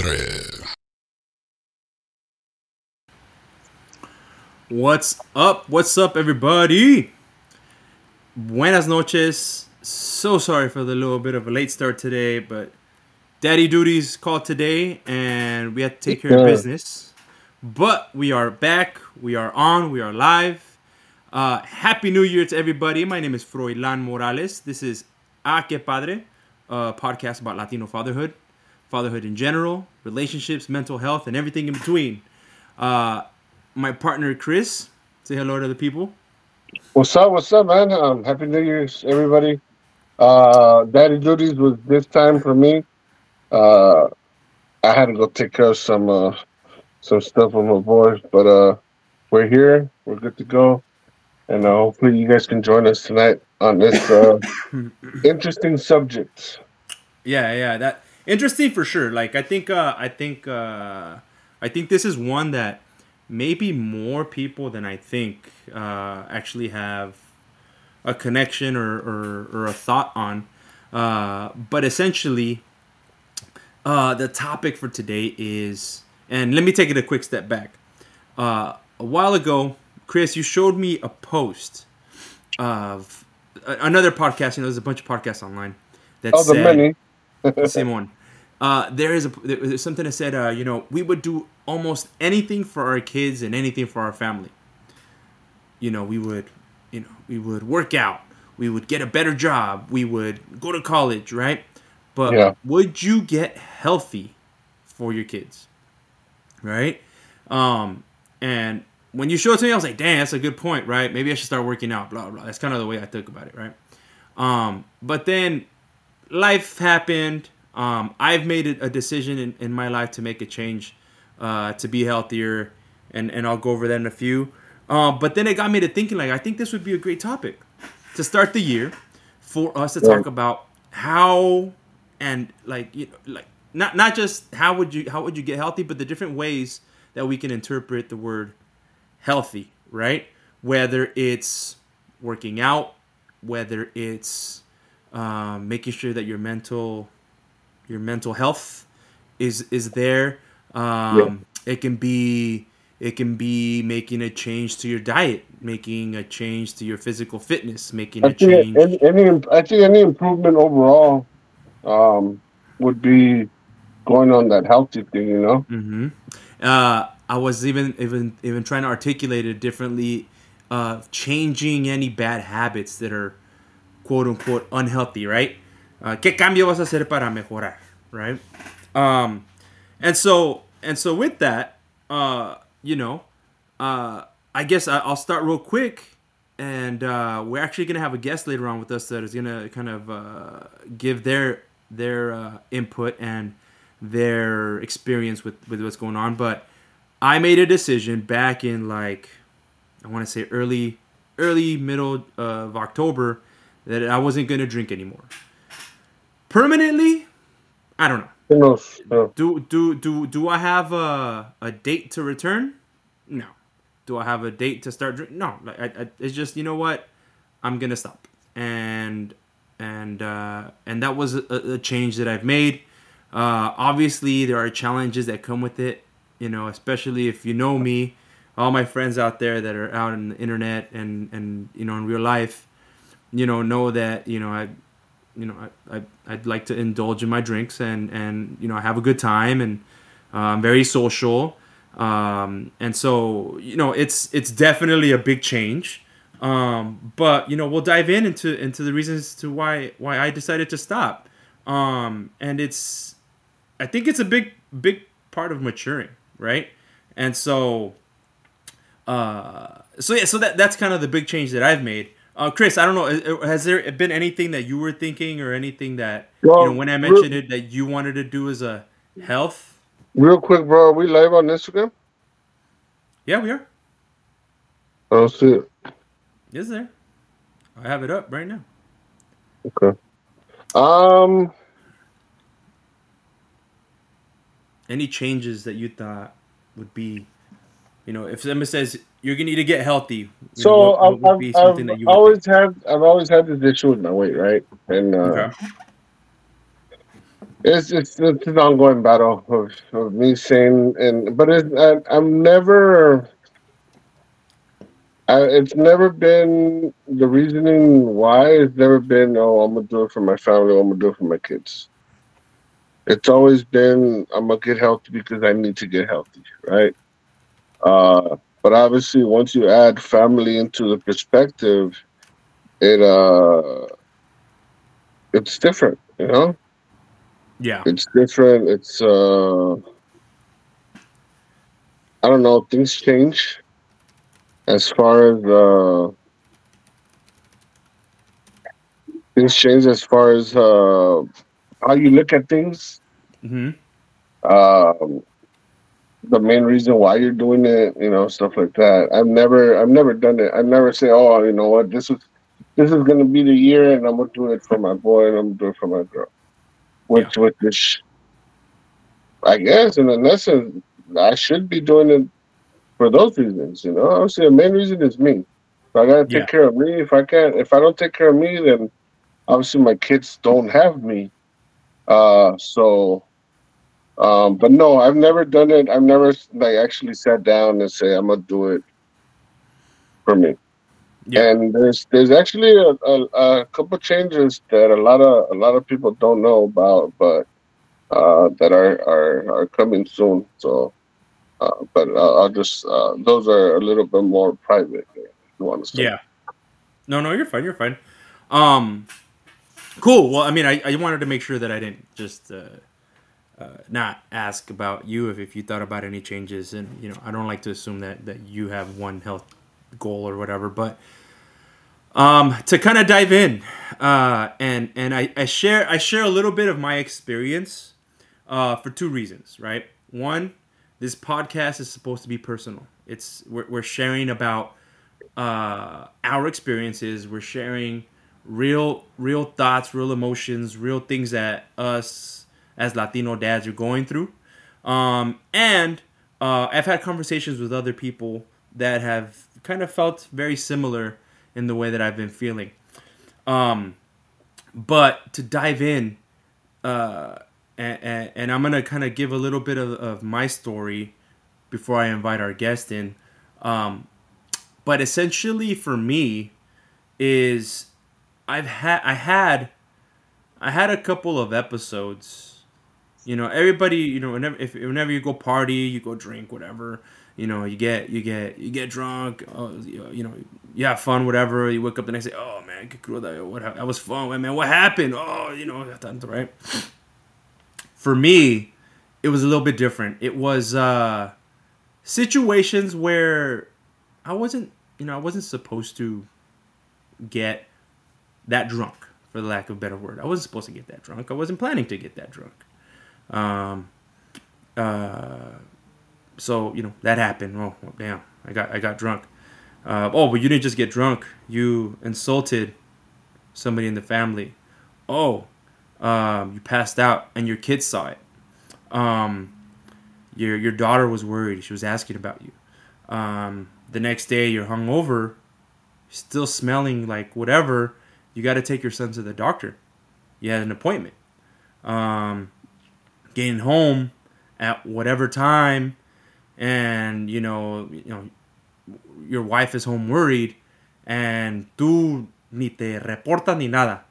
Padre. What's up? What's up, everybody? Buenas noches. So sorry for the little bit of a late start today, but daddy duties called today and we had to take care of business. But we are back. We are on. We are live. Uh, Happy New Year to everybody. My name is Froilan Morales. This is A Que Padre, a podcast about Latino fatherhood, fatherhood in general, relationships, mental health, and everything in between. Uh, my partner Chris, say hello to the people. What's up? What's up, man? Um, Happy New Year's, everybody. Uh, Daddy duties was this time for me. Uh, I had to go take care of some uh, some stuff with my boys, but uh, we're here. We're good to go, and uh, hopefully you guys can join us tonight on this uh, interesting subject. Yeah, yeah, that interesting for sure. Like I think, uh, I think, uh, I think this is one that maybe more people than I think uh, actually have a connection or, or, or a thought on. Uh, but essentially, uh, the topic for today is, and let me take it a quick step back. Uh, a while ago, Chris, you showed me a post of another podcast. You know, there's a bunch of podcasts online that Oh, the said, many. same one. Uh, there is a there's something that said, uh, you know, we would do almost anything for our kids and anything for our family. You know, we would, you know, we would work out, we would get a better job, we would go to college, right? But Yeah. would you get healthy for your kids, right? Um, and when you showed it to me, I was like, "Damn, that's a good point, right? Maybe I should start working out." Blah blah. That's kind of the way I think about it, right? Um, but then life happened. Um, I've made a, decision in, in my life to make a change, uh, to be healthier, and and I'll go over that in a few. Um, but then it got me to thinking like I think this would be a great topic to start the year for us to Yeah. talk about how and like you know, like not not just how would you how would you get healthy, but the different ways that we can interpret the word healthy, right? Whether it's working out, whether it's um, making sure that your mental your mental health is is there. Um, It can be it can be making a change to your diet, making a change to your physical fitness, making I a change. any, any I think any improvement overall um, would be going on that healthy thing. You know. hmm Uh, I was even even even trying to articulate it differently. Uh, changing any bad habits that are quote unquote unhealthy, right? Uh, ¿Qué cambio vas a hacer para mejorar, right? Um, and so and so with that, uh, you know, uh, I guess I, I'll start real quick, and uh, we're actually gonna have a guest later on with us that is gonna kind of uh, give their their uh, input and their experience with with what's going on. But I made a decision back in like I want to say early early middle of October that I wasn't gonna drink anymore. Permanently, I don't know. Who knows? Do do do do I have a a date to return? No. Do I have a date to start drinking? No. Like I, I, it's just you know what, I'm gonna stop, and and uh, and that was a, a change that I've made. Uh, obviously, there are challenges that come with it. You know, especially if you know me, all my friends out there that are out on the internet and and you know in real life, you know know that you know I you know, I, I I'd like to indulge in my drinks and and you know I have a good time and uh, I'm very social, um, and so you know it's it's definitely a big change. Um, but you know we'll dive in into into the reasons to why why I decided to stop, um, and it's I think it's a big big part of maturing, right? And so, uh, so yeah, so that that's kind of the big change that I've made. Uh, Chris, I don't know. uh, Has there been anything that you were thinking, or anything that Well, you know when I real- mentioned it that you wanted to do as a health? real quick, bro. Are we live on Instagram? Yeah, we are. I don't see it. Is there? I have it up right now. Okay. Um. Any changes that you thought would be, you know, if someone says you're gonna need to get healthy, you know, So what, what I've, be I've, something that I've always had I've always had this issue with my weight, right? And uh. Okay. it's it's it's an ongoing battle of, of me saying and but it, I, I'm never. I, it's never been the reasoning why. It's never been oh I'm gonna do it for my family. I'm gonna do it for my kids. It's always been I'm gonna get healthy because I need to get healthy, right? Uh, but obviously, once you add family into the perspective, it uh, it's different, you know. Yeah. It's different. It's uh, I don't know. Things change as far as uh, things change as far as uh, how you look at things. hmm Um, the main reason why you're doing it, you know, stuff like that. I've never, I've never done it. I never say, oh, you know what, this is, this is gonna be the year, and I'm gonna do it for my boy, and I'm gonna do it for my girl. Which, with this, I guess, in an essence, I should be doing it for those reasons. You know, obviously, the main reason is me. So I gotta take Yeah. care of me. If I can't, if I don't take care of me, then obviously my kids don't have me. Uh, so um, but no, I've never done it. I've never like actually sat down and say I'm gonna do it for me. Yeah. And there's there's actually a, a, a couple changes that a lot of a lot of people don't know about, but uh, that are, are are coming soon. So, uh, but I'll, I'll just uh, those are a little bit more private. Want to say? Yeah. No, no, you're fine. You're fine. Um, cool. Well, I mean, I, I wanted to make sure that I didn't just uh, not ask about you if, if you thought about any changes, and you know, I don't like to assume that that you have one health goal or whatever, but um, to kind of dive in, uh, and and I, I share I share a little bit of my experience, uh, for two reasons, right? One, this podcast is supposed to be personal. It's we're, we're sharing about uh, our experiences. We're sharing real, real thoughts, real emotions, real things that us as Latino dads are going through. Um, and uh, I've had conversations with other people that have kind of felt very similar in the way that I've been feeling. Um, but to dive in, uh, and, and, I'm gonna kind of give a little bit of, of my story before I invite our guest in. Um, but essentially for me is I've had I had I had a couple of episodes. You know, everybody, you know, whenever if whenever you go party, you go drink, whatever. You know, you get you get you get drunk. Uh, you know, you have fun, whatever. You wake up the next day. Oh man, what hap- that was fun, man. What happened? Oh, you know, right? For me, it was a little bit different. It was uh, situations where I wasn't, you know, I wasn't supposed to get that drunk, for the lack of a better word. I wasn't supposed to get that drunk. I wasn't planning to get that drunk. Um, uh, so you know that happened. Oh damn, I got I got drunk. Uh, oh, but you didn't just get drunk. You insulted somebody in the family. Oh, um, you passed out, and your kids saw it. Um, your your daughter was worried. She was asking about you. Um, the next day, you're hungover, still smelling like whatever. You got to take your son to the doctor. You had an appointment. Um, getting home at whatever time, and you know, you know, your wife is home worried, and tú ni te reporta ni nada.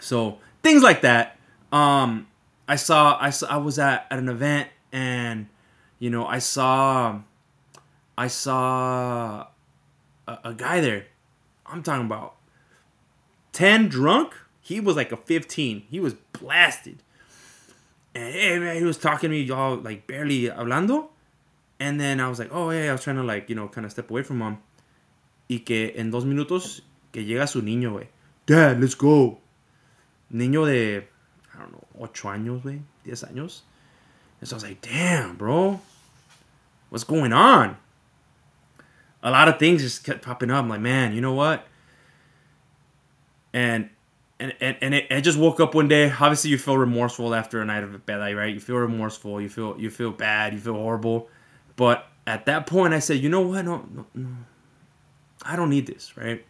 So things like that. Um, I saw, I saw, I was at, at an event, and you know, I saw, I saw a, a guy there. I'm talking about ten drunk. He was like a fifteen. He was blasted. And he was talking to me, y'all like barely hablando. And then I was like, oh yeah, I was trying to like, you know, kind of step away from him. Y que en dos minutos que llega su niño, güey. Dad, let's go. Niño de, I don't know, ocho años, güey, diez años. And so I was like, damn, bro, what's going on? A lot of things just kept popping up. I'm like, man, you know what? And and and, and it, I just woke up one day. Obviously, you feel remorseful after a night of bed, like, right? You feel remorseful. You feel you feel bad. You feel horrible. But at that point, I said, you know what? No, no, no. I don't need this, right?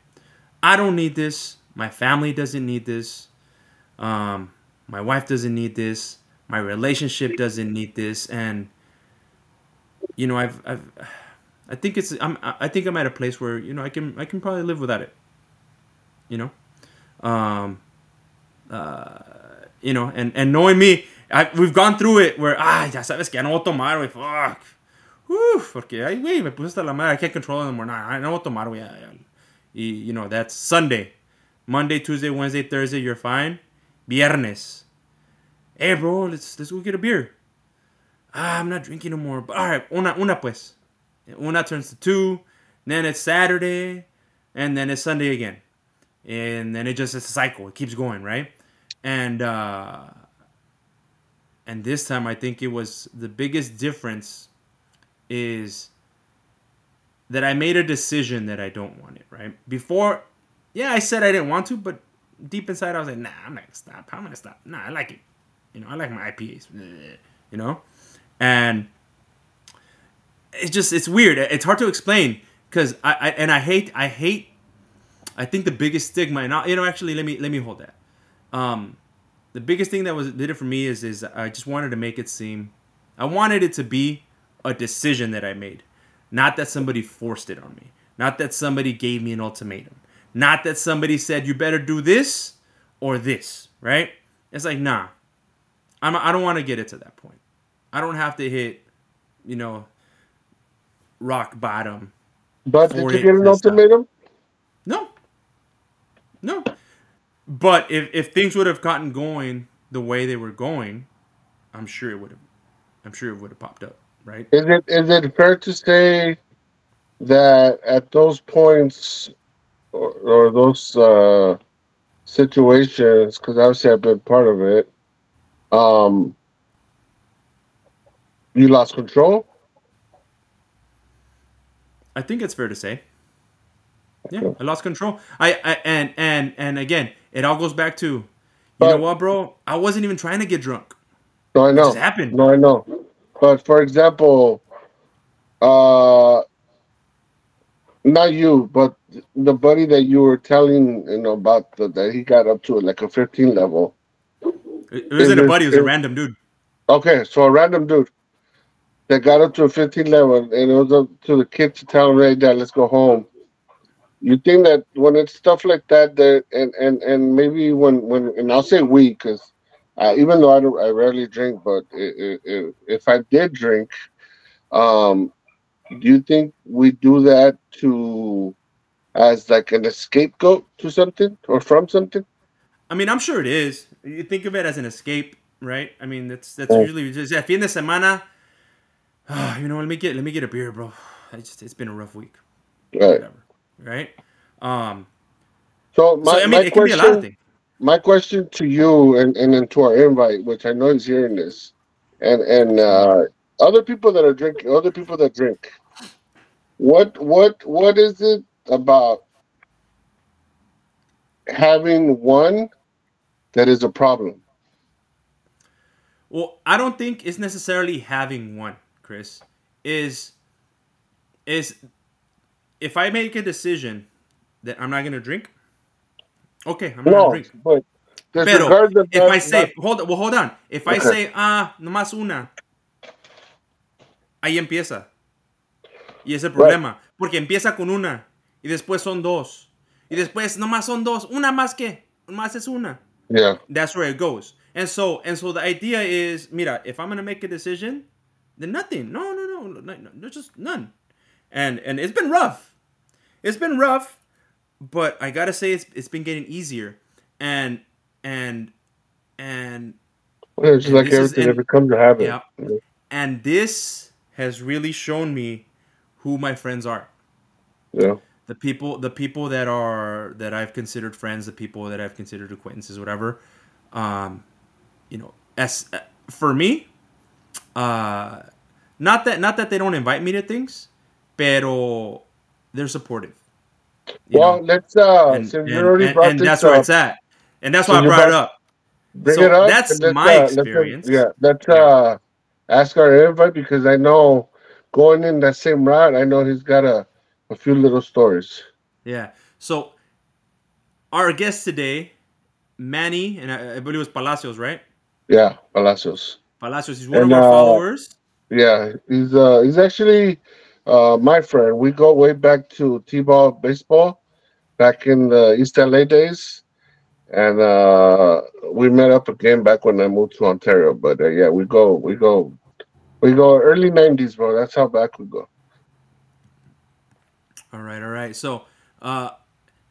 I don't need this. My family doesn't need this. Um, my wife doesn't need this, my relationship doesn't need this, and you know, I've, I've, I think it's, I'm, I think I'm at a place where you know I can, I can probably live without it. You know, um, uh, you know, and and knowing me, I, we've gone through it where ah, ya sabes que ya no voy a tomar, güey, fuck. Uf, porque ay, güey, me puse hasta la madre. I can't control it anymore. Nah, I no voy a tomar, güey. Y, you know, that's Sunday. Monday, Tuesday, Wednesday, Thursday, you're fine. Viernes. Hey, bro, let's let's go get a beer. Ah, I'm not drinking no more. But, all right, una, una pues. Una turns to two. Then it's Saturday. And then it's Sunday again. And then it just, it's a cycle. It keeps going, right? And, uh, and this time I think it was the biggest difference is that I made a decision that I don't want it, right? Before, yeah, I said I didn't want to, but deep inside I was like, nah, I'm not gonna stop. I'm gonna stop. Nah, I like it. You know, I like my IPAs. You know, and it's just it's weird. It's hard to explain because I, I and I hate I hate. I think the biggest stigma, and I, you know, actually, let me let me hold that. Um, the biggest thing that was did it for me is is I just wanted to make it seem, I wanted it to be a decision that I made, not that somebody forced it on me, not that somebody gave me an ultimatum, not that somebody said you better do this or this, right? It's like nah, I'm I don't want to get it to that point. I don't have to hit, you know, rock bottom. But did you get an ultimatum? No. But if, if things would have gotten going the way they were going, I'm sure it would have I'm sure it would have popped up, right? Is it is it fair to say that at those points or, or those uh, situations, because obviously I've been part of it, um, you lost control? I think it's fair to say. Yeah, I lost control. I, I and and and again, it all goes back to you know what, bro? I wasn't even trying to get drunk. No, I It know. just happened. No, I know. But for example, uh, not you, but the buddy that you were telling, you know, about the, that he got up to like a 15 level. It, it wasn't a buddy, it was a random dude. Okay, so a random dude that got up to a 15 level, and it was up to the kid to tell him, "Hey, Dad, let's go home." You think that when it's stuff like that, that and and and maybe when when and I'll say we because uh, even though I don't, I rarely drink, but i i i if I did drink, um, do you think we do that to as like an scapegoat to something or from something? I mean, I'm sure it is. You think of it as an escape, right? I mean, that's that's usually just yeah, fin de semana. ah, you know, let me get let me get a beer, bro. I just it's been a rough week. Right. Whatever, right? Um, So my, so I mean, my it can be a lot of question- things. my question to you and, and then to our invite, which I know he's hearing this, and and uh, other people that are drinking, other people that drink, what what what is it about having one that is a problem? Well, I don't think it's necessarily having one, Chris. Is is if I make a decision that I'm not gonna drink, okay, I'm not No, gonna drink. but Pero if I say, that- hold well, hold on. If I say, ah, nomás una, ahí empieza. Y ese es el problema. Porque empieza con una. Y después son dos. Y después nomás son dos. Una más que. Más es una. yeah, That's where it goes. And so, and so the idea is, mira, if I'm gonna make a decision, then nothing. No, no, no, no, no just none. And and it's been rough. It's been rough, but I gotta say it's it's been getting easier. And and and Well, it's just And like this everything that becomes a habit. yeah. and this has really shown me who my friends are. yeah. the people the people that are that I've considered friends, the people that I've considered acquaintances, whatever. Um, you know, as uh, for me, uh, not that not that they don't invite me to things, pero they're supportive. Well, know? let's uh, and, and, and- and that's up, where it's at, and that's why I brought it up. Bring So it up. that's let's, my uh, let's, uh, experience. yeah, let's Yeah. uh, ask our invite because I know going in that same route, I know he's got a, a few little stories. Yeah. So our guest today Manny, and I, I believe it was Palacios, right? Yeah, Palacios. Palacios, he's one And, of our uh, followers. Yeah, he's uh he's actually uh my friend. We go way back to T-ball baseball back in the East LA days. And uh we met up again back when I moved to Ontario. But uh, yeah, we go we go we go early 90s, bro. That's how back we go. All right, all right. So, uh,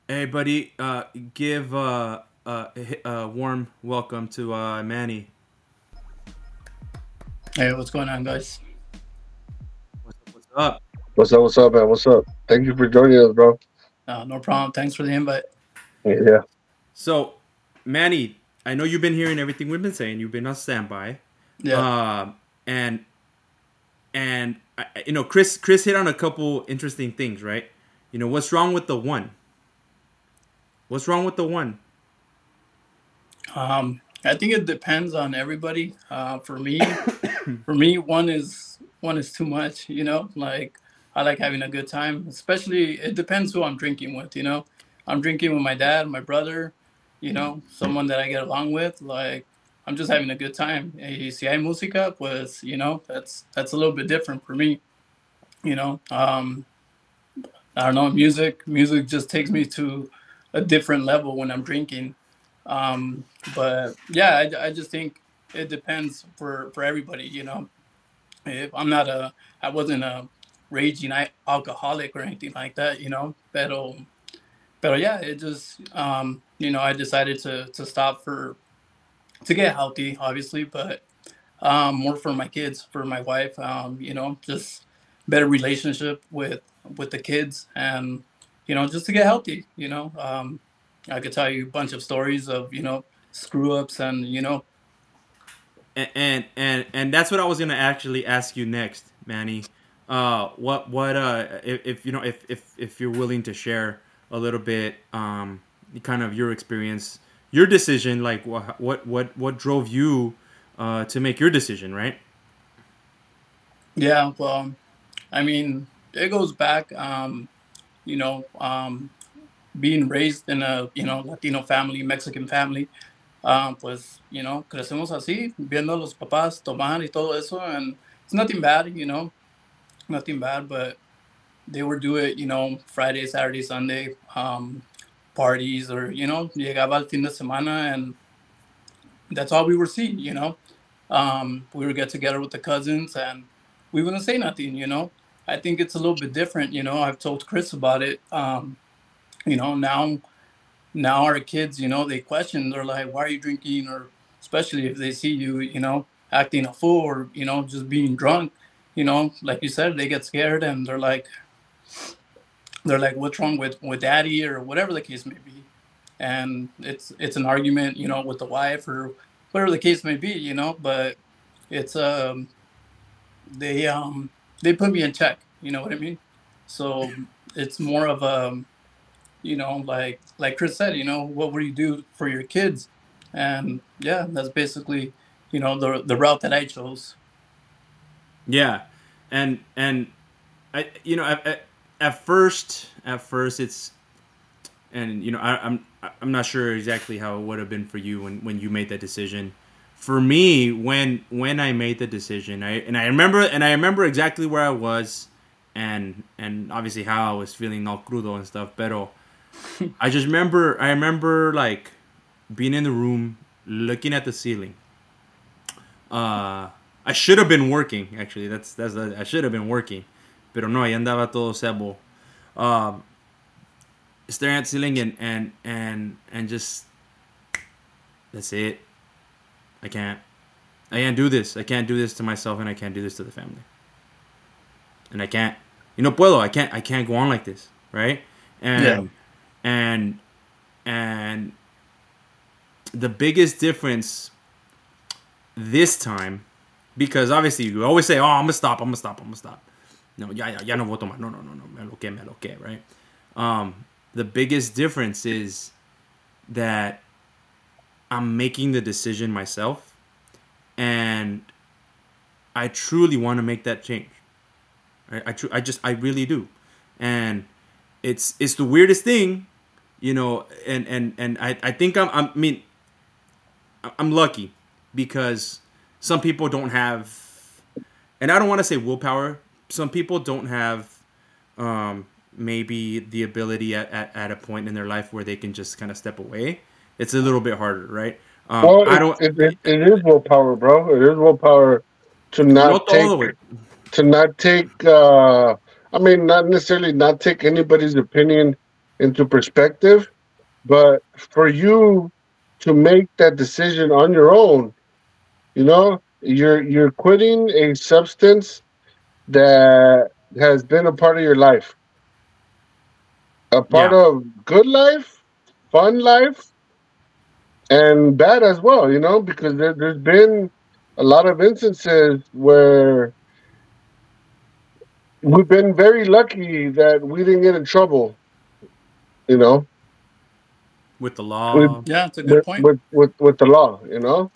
everybody, uh, give uh, uh, a a warm welcome to uh, Manny. Hey, what's going on, guys? What's up? What's up? What's up, man? What's up? Thank you for joining us, bro. Uh, no problem. Thanks for the invite. Yeah. So, Manny, I know you've been hearing everything we've been saying. You've been on standby. Yeah. Um, and and I- I- you know, Chris Chris hit on a couple interesting things, right? You know, what's wrong with the one? What's wrong with the one? Um, I think it depends on everybody. Uh, for me, for me, one is one is too much. You know, like I like having a good time. Especially, it depends who I'm drinking with. You know, I'm drinking with my dad, my brother. You know, someone that I get along with. Like I'm just having a good time. Y si hay música, pues you know, that's that's a little bit different for me. You know, um, I don't know, music. Music just takes me to a different level when I'm drinking. Um, but yeah, I, I just think it depends for for everybody. You know, if I'm not a, I wasn't a raging alcoholic or anything like that. You know, pero, pero yeah, it just um, you know, I decided to to stop for to get healthy, obviously, but um, more for my kids, for my wife. Um, you know, just better relationship with with the kids, and you know, just to get healthy. You know, um, I could tell you a bunch of stories of you know screw ups and you know and and and, and that's what I was gonna actually ask you next, Manny. Uh, what what uh, if, if you know if, if if you're willing to share a little bit, um, kind of your experience, your decision, like what what what drove you, uh, to make your decision, right? yeah. Well, I mean, it goes back. Um, you know, um, being raised in a you know Latino family, Mexican family. Um, pues, you know, crecemos así, viendo a los papás tomar y todo eso, and it's nothing bad, you know, nothing bad, but they would do it, you know, Friday, Saturday, Sunday, um, parties, or, you know, llegaba el fin de semana, and that's all we were seeing, you know. Um, we would get together with the cousins, and we wouldn't say nothing, you know. I think it's a little bit different, you know. I've told Chris about it. Um, you know, now now our kids, you know, they question, they're like, why are you drinking? Or especially if they see you, you know, acting a fool or, you know, just being drunk, you know, like you said, they get scared and they're like, they're like, what's wrong with, with daddy or whatever the case may be. And it's, it's an argument, you know, with the wife or whatever the case may be, you know, but it's, um, they, um, they put me in check, you know what I mean? So it's more of a, you know, like like Chris said, you know, what would you do for your kids? And yeah, that's basically, you know, the the route that I chose. Yeah, and and I you know at, at, at first at first it's and you know I, I'm I'm not sure exactly how it would have been for you when when you made that decision. For me, when when I made the decision, I and I remember and I remember exactly where I was, and and obviously how I was feeling all crudo and stuff. Pero I just remember I remember like being in the room looking at the ceiling. Uh, I should have been working actually. That's that's I should have been working, pero no, ahí andaba todo sebo. Um, staring at the ceiling and and and and just that's it. I can't. I can't do this. I can't do this to myself, and I can't do this to the family. And I can't. You know, puedo. I can't. I can't go on like this, right? And Yeah. and and the biggest difference this time because obviously you always say, "Oh, I'm gonna stop. I'm gonna stop. I'm gonna stop." No, ya, ya, ya no voy a tomar. No, no, no, no. Me lo que, me lo que, right? Um, the biggest difference is that I'm making the decision myself, and I truly want to make that change. I, I, tru- I just, I really do, and it's, it's the weirdest thing, you know. And and and I, I think I'm, I'm I mean, I'm lucky because some people don't have, and I don't want to say willpower. Some people don't have, um, maybe the ability at, at, at a point in their life where they can just kind of step away. It's a little bit harder, right? Um, Well, I don't. it, it, it is willpower, bro. It is willpower to not take all the way. to not take. Uh, I mean, not necessarily not take anybody's opinion into perspective, but for you to make that decision on your own, you know, you're you're quitting a substance that has been a part of your life, a part Yeah. of good life, fun life, and bad as well. You know, because there, there's been a lot of instances where we've been very lucky that we didn't get in trouble. You know, with the law. With- Yeah, it's a good with, point. with with with the law. You know,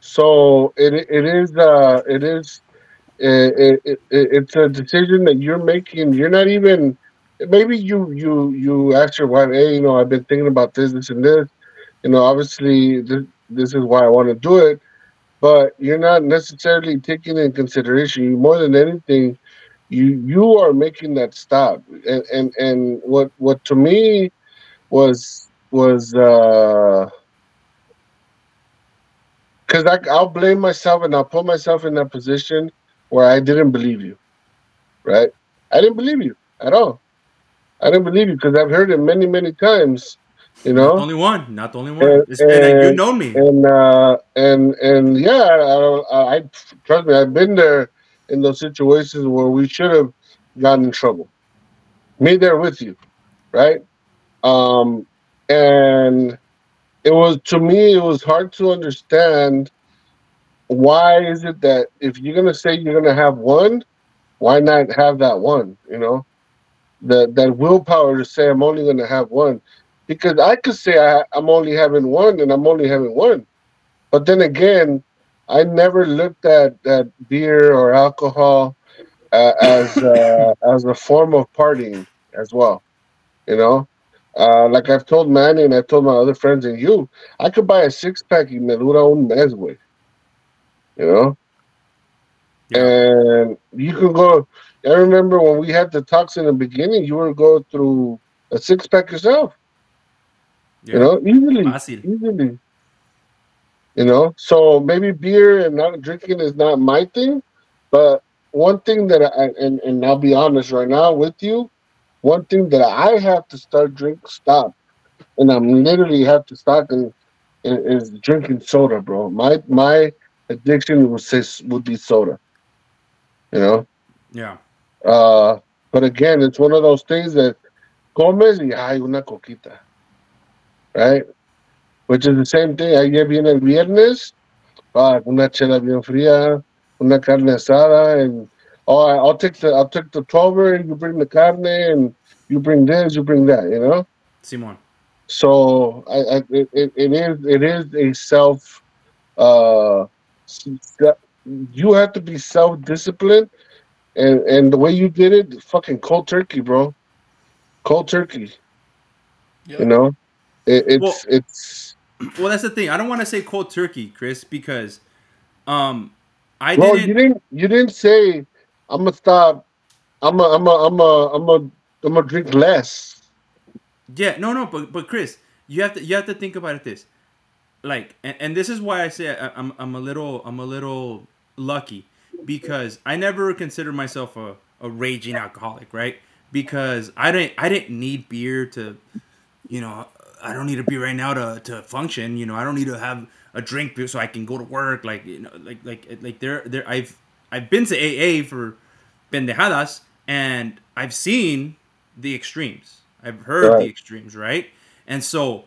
so it it is uh it is it, it, it, it's a decision that you're making. You're not even maybe you you you ask your wife, hey, you know, I've been thinking about this, this, and this. You know, obviously this this is why I want to do it, but you're not necessarily taking in consideration. You more than anything, you you are making that stop, and and and what what to me was was uh because I'll blame myself and I'll put myself in that position where I didn't believe you, right? I didn't believe you at all. I didn't believe you because I've heard it many many times, you Not know. only one. Not the only one. And- and, you know me. And uh, and and yeah, I, I trust me. I've been there in those situations where we should have gotten in trouble. Me there with you, right? Um, and it was to me, it was hard to understand why is it that if you're gonna say you're gonna have one, why not have that one? You know, that that willpower to say I'm only gonna have one because I could say I, I'm only having one and I'm only having one. But then again, I never looked at, at beer or alcohol uh, as uh, as a form of partying as well. You know, uh, like I've told Manny and I've told my other friends and you, I could buy a six pack y me dura un mes, güey. You know, Yeah. and you can go. I remember when we had the talks in the beginning, you would go through a six pack yourself. Yeah. You know, easily, Fácil. easily. You know, so maybe beer and not drinking is not my thing, but one thing that I and and I'll be honest right now with you, one thing that I have to start drink stop, and I'm literally have to stop and is drinking soda, bro. My my addiction would say would be soda. You know, Yeah. uh, but again, it's one of those things that comes y hay una coquita, right? Which is the same thing. Ayer viene el viernes, ah, una chela bien fría, una carne asada, and oh, I- I'll take the I'll take the twelver, and you bring the carne, and you bring this, you bring that, you know. Simon. So I, I it, it, it is it is a self uh s- you have to be self disciplined and and the way you did it fucking cold turkey bro cold turkey Yep. you know it, it's Well- it's Well, that's the thing. I don't want to say cold turkey, Chris, because um, I well didn't. you didn't you didn't say i'm gonna stop i'm a i'm a i'm a i'm a i'm gonna drink less Yeah, no, no, but but Chris, you have to you have to think about it this, like, and, and this is why I say I, I'm I'm a little I'm a little lucky because I never considered myself a, a raging alcoholic, right? Because I didn't I didn't need beer to, you know, I don't need a beer right now to to function. You know, I don't need to have a drink so I can go to work. Like you know, like like like there there I've I've been to AA for pendejadas and I've seen the extremes. I've heard Right. the extremes, right? And so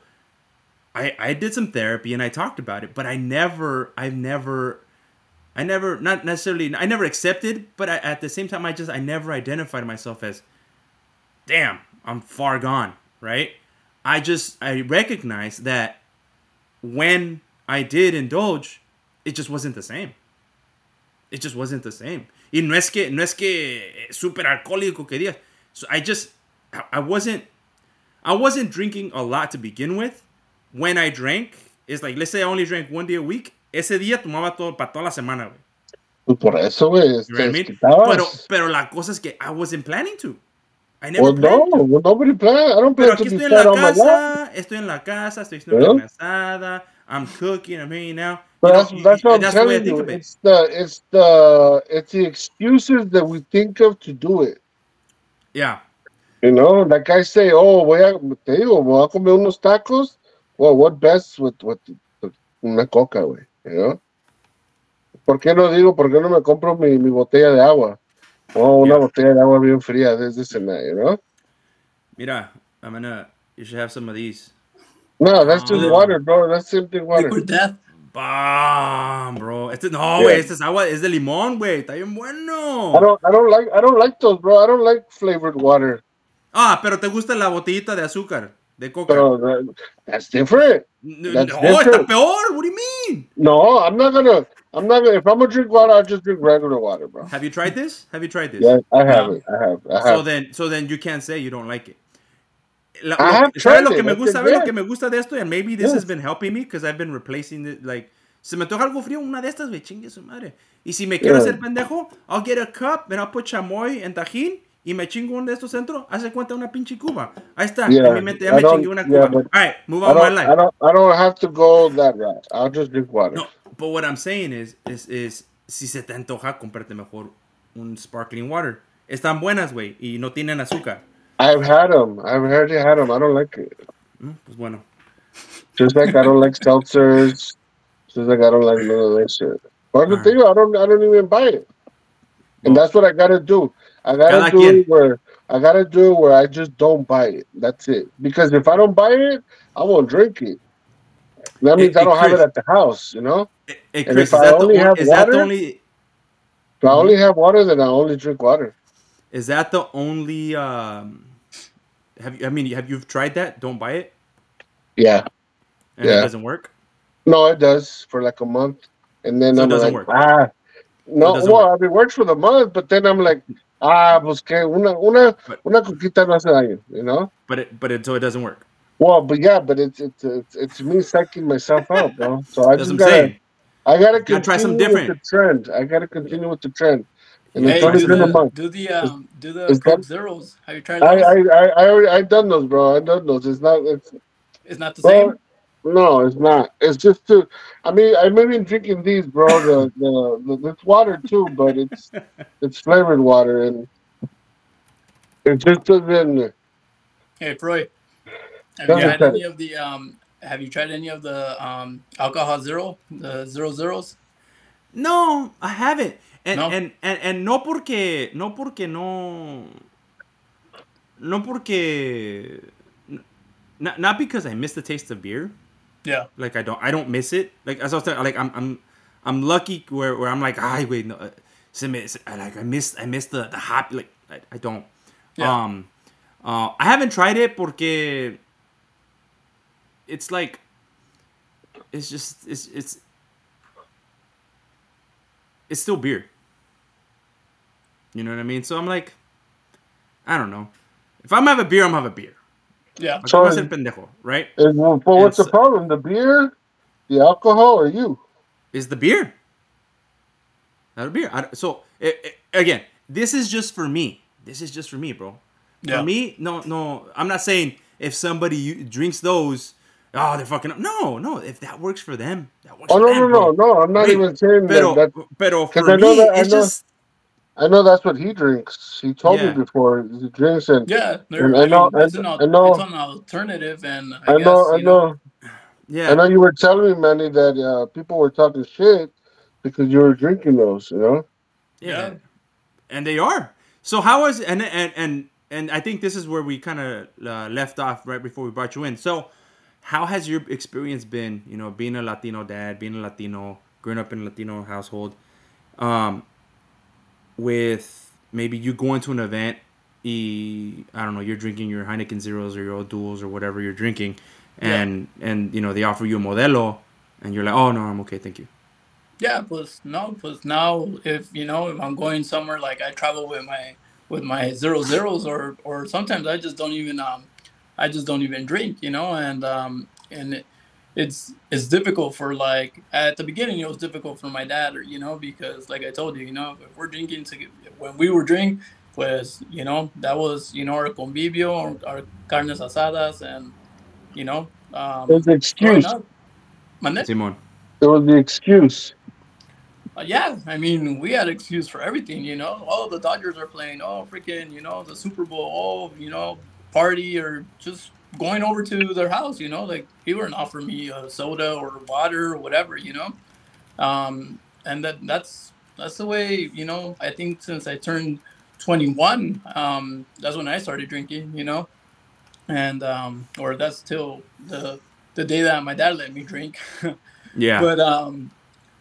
I I did some therapy and I talked about it, but I never I've never I never not necessarily I never accepted, but I, at the same time I just I never identified myself as damn, I'm far gone, right? I just I recognize that when I did indulge, it just wasn't the same. It just wasn't the same. Y no es que no es que super alcohólico que digas. So I just I- wasn't I wasn't drinking a lot to begin with. When I drank, is like, let's say I only drank one day a week. Ese día tomaba todo para toda la semana, güey. Pues por eso, güey. I mean? Pero, pero la cosa es que I wasn't planning to. I never Well, planned no, to. well, nobody plan. I don't Pero plan to aquí be estoy en la casa, estoy en la casa, estoy haciendo carne asada, I'm cooking, I'm hanging out. But You know, that's, y- that's y- what I'm that's the way I telling you. it. It's the it's the it's the excuses that we think of to do it. Yeah. You know, like I say, oh, voy a, te digo, voy a comer unos tacos. Well, what best with, with, with una coca, güey, you know? ¿Por qué no digo, por qué no me compro mi, mi botella de agua? Oh, una Yeah. botella de agua bien fría, this and that, you know? Mira, I'm gonna, you should have some of these. No, that's just water, bro. That's simply water. Liquid death. Bam, bro. Este, no, Yeah. güey, este es agua, es de limón, güey. Está bien bueno. I don't, I don't like, I don't like those, bro. I don't like flavored water. Ah, pero te gusta la botellita de azúcar, de coca. So that, that's different. N- that's no, está peor. What do you mean? No, I'm not gonna. I'm not gonna. If I'm gonna drink water, I'll just drink regular water, bro. Have you tried this? Have you tried this? Yeah, I have No. it. I have. I So then, so then you can't say you don't like it. La- lo- ¿Sabes lo que me gusta? ¿Sabes lo que me gusta de esto? And maybe this Yeah. has been helping me because I've been replacing it. Like, se me antoja algo frío, una de estas, güey, chingue su madre. Y si me quiero Yeah. hacer pendejo, I'll get a cup and I'll put chamoy and tajín y me chingo uno de estos dentro. Hace cuenta una pinche cuba. Ahí está. Yeah, En mi mente ya I me chingué una yeah, cuba. All right, move on my life. I don't. I don't have to go that route. I'll just drink water. No, but what I'm saying is, is, is si se te antoja, cómprate mejor un sparkling water. Están buenas, güey, y no tienen azúcar. I've had them. I've already had them. I don't like it. Mm, Pues bueno. Just like I don't like seltzers. Just like I don't like none of that shit. But the thing, I don't. I don't even buy it. And that's what I gotta do. I gotta Cada do quien. it where I gotta do it where I just don't buy it. That's it. Because if I don't buy it, I won't drink it. That means Hey, I eh, eh, don't hey, have it Chris. at the house. You know. Hey, hey, And Chris, if is I that, the, only on- have is that the water- only If I only mm-hmm. have water, then I only drink water. is that the only um have you I mean have you tried that? Don't buy it Yeah. and it doesn't work? No, it does for like a month, and then So it I'm doesn't like, work. ah, no. well, I mean, it works for the month, but then I'm like, ah, pues que una una But- una coquita no hace daño, you know. But it but it so it doesn't work. Well, but yeah, but it's it's it's, it's me psyching myself out, bro. So I That's just gotta saying. I gotta gotta try continue something with the different. trend. I gotta continue with the trend. And Hey, do the, do the um do the is Coke that- Zeros. Have you tried I those? I I I already I done those, bro. I done those. It's not. It's it's not the bro. same. No, it's not. It's just to. I mean, I'm even drinking these, bro. The the, the it's water too, but it's it's flavored water, and it just doesn't. Hey, Troy. Have you ahead, tried any of the um? Have you tried any of the um alcohol zero, the zero zeros? No, I haven't. And, No? and, and, and no porque no porque no no porque not, not because I miss the taste of beer. Yeah. Like I don't I don't miss it. Like as I was telling, like I'm I'm I'm lucky where, where I'm like ay wait no se me, se- like I miss I miss the the hop like I, I don't. Yeah. Um uh I haven't tried it porque it's like it's just it's it's it's still beer. You know what I mean? So I'm like I don't know. If I'm gonna have a beer, I'm gonna have a beer. Yeah. Like, So- I'm a pendejo, right? Eh, and, well, but what's And the problem? The beer, the alcohol, or you? is the beer. Not a beer. I, so i i again, this is just for me. This is just for me, bro. Yeah. For me, no, no. I'm not saying if somebody drinks those, oh, they're fucking up. No, no. If that works for them, that works Oh for no, them, no, no, bro. no! I'm not Wait, even saying Pero, that. that pero 'cause for I know me, that- I it's know- just I know that's what he drinks. He told Yeah. me before he drinks, and Yeah. There, I, I know- mean, it's, I- an, al- I know- it's an alternative, and I, I guess know, I you know, know, yeah. I know you were telling me, Manny, that uh, people were talking shit because you were drinking those. You know? Yeah. Yeah. And they are. So how is and and and and I think this is where we kind of uh, left off right before we brought you in. So how has your experience been, you know, being a Latino dad, being a Latino, growing up in a Latino household, um with maybe you going to an event y, I don't know, you're drinking your Heineken Zeros or your O'Doul's or whatever you're drinking and and you know, they offer you a Modelo and you're like, "Oh, no, I'm okay, thank you." Yeah, plus no, plus now if you know if I'm going somewhere like I travel with my with my zero zeros or or sometimes I just don't even um I just don't even drink, you know, and um and it, it's it's difficult for like at the beginning it was difficult for my dad or you know because like I told you you know if we're drinking to when we were drinking pues you know that was you know our convivio our, our carnes asadas and you know um, It was the excuse. growing up- Simon. It was the excuse. Uh, yeah, I mean, we had excuse for everything, you know. Oh, the Dodgers are playing. Oh, freaking, you know, the Super Bowl. Oh, you know, party or just going over to their house, you know. Like he wouldn't offer me a soda or water or whatever, you know. Um, and that that's that's the way, you know. I think since I turned 21, um, that's when I started drinking, you know. And um, or that's till the the day that my dad let me drink. Yeah. but um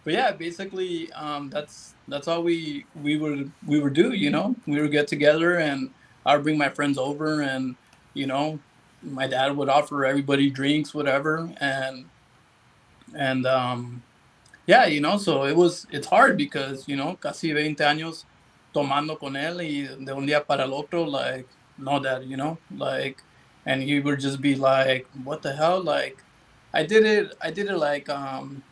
but yeah basically um that's that's all we we would we would do you know we would get together and i would bring my friends over and you know my dad would offer everybody drinks whatever and and um yeah you know so it was it's hard because you know casi 20 años tomando con él y de un día para el otro like no dad you know like and he would just be like what the hell like I did it. I did it like um,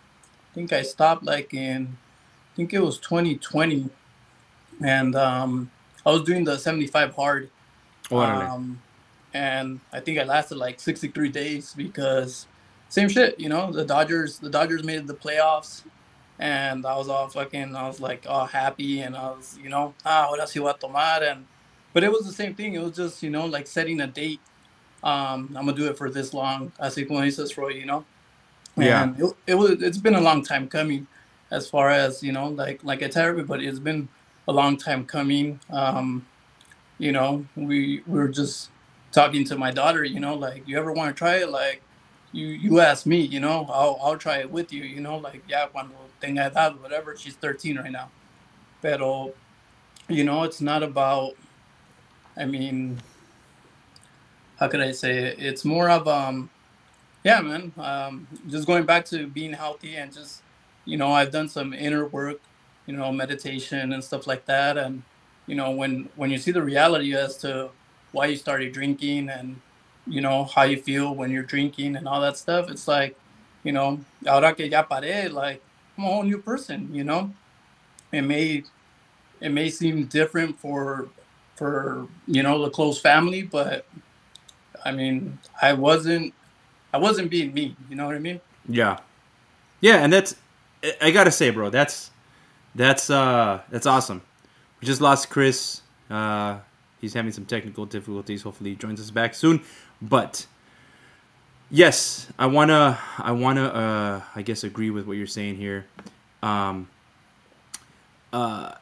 I think I stopped like in, I think it was 2020, and um, I was doing the 75 hard, Órale. um, and I think I lasted like 63 days because same shit. You know, the Dodgers, the Dodgers made the playoffs, and I was all fucking. I was like all happy, and I was you know ah ahora sí voy a tomar, and but it was the same thing. It was just you know like setting a date. Um, I'm gonna do it for this long, así como dices, Roy. You know. Yeah. And it, it was. It's been a long time coming, as far as you know. Like like I tell everybody, it's been a long time coming. Um, you know, we were just talking to my daughter. You know, like you ever want to try it? Like you you ask me. You know, I'll I'll try it with you. You know, like yeah, cuando tenga edad, whatever. She's 13 right now, pero you know, it's not about. I mean, how could I say it? It's more of um, yeah, man. Um, just going back to being healthy and just, you know, I've done some inner work, you know, meditation and stuff like that. And you know, when when you see the reality as to why you started drinking and you know how you feel when you're drinking and all that stuff, it's like, you know, ahora que ya paré, like I'm a whole new person. You know, it may it may seem different for for you know the close family, but I mean, I wasn't I wasn't being me. You know what I mean? Yeah, yeah, and that's I- gotta say, bro, that's that's uh that's awesome. We just lost Chris. Uh, he's having some technical difficulties. Hopefully, he joins us back soon. But yes, I wanna I wanna uh I guess agree with what you're saying here. Um, uh,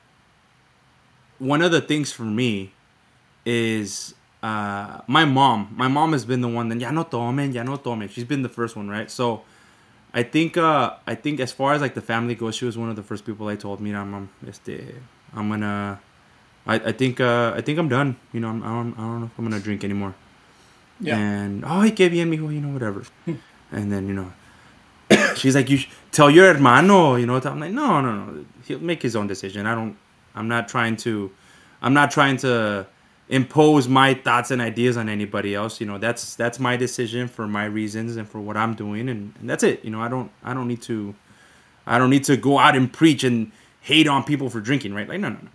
one of the things for me is uh, my mom. My mom has been the one that ya no tomen, ya no tomen. She's been the first one, right? So I think uh, I think as far as like the family goes, she was one of the first people I told. Mira, mom, este, I'm gonna. I, I think uh, I think I'm done. You know, I'm, I don't I don't know if I'm gonna drink anymore. Yeah. And oh, hey, que bien, mijo, you know, whatever. and then you know, she's like, you tell your hermano, you know. I'm like, no, no, no. He'll make his own decision. I don't. I'm not trying to. I'm not trying to impose my thoughts and ideas on anybody else. You know, that's that's my decision for my reasons and for what I'm doing, and, and that's it. You know, I don't I don't need to. I don't need to go out and preach and hate on people for drinking, right? Like, no, no, no.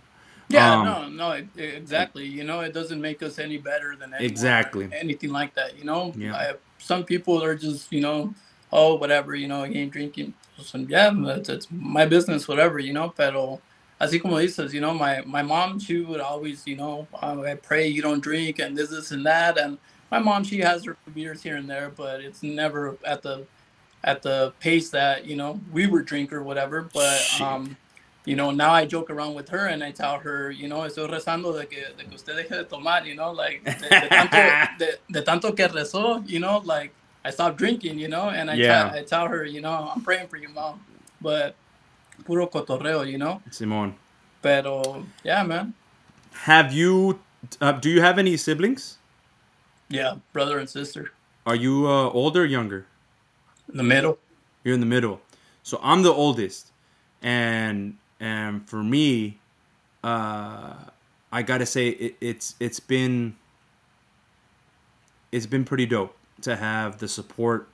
Yeah, Um, no, no, e- exactly. You know, it doesn't make us any better than anyone Exactly. anything like that. You know, Yeah. I, some people are just, you know, oh, whatever, you know, ain't drinking. Yeah, it's, it's my business, whatever, you know. Pero así como dices, you know, my my mom, she would always, you know, "Oh, I pray you don't drink and this, this, and that. And my mom, she has her beers here and there, but it's never at the at the pace that you know we were drink or whatever. But um, you know, now I joke around with her and I tell her, you know, estoy rezando de que, de que usted deje de tomar, you know, like de, de tanto, de, de tanto que rezó, you know, like I stopped drinking, you know, and I, Yeah. tell, I tell her, you know, I'm praying for you, mom, but puro cotorreo, you know, Simon, pero yeah, man, have you? Uh, do you have any siblings? yeah, brother and sister Are you uh, older or younger? in the middle, You're in the middle. So I'm the oldest, and and for me, uh, I gotta say it, it's it's been it's been pretty dope to have the support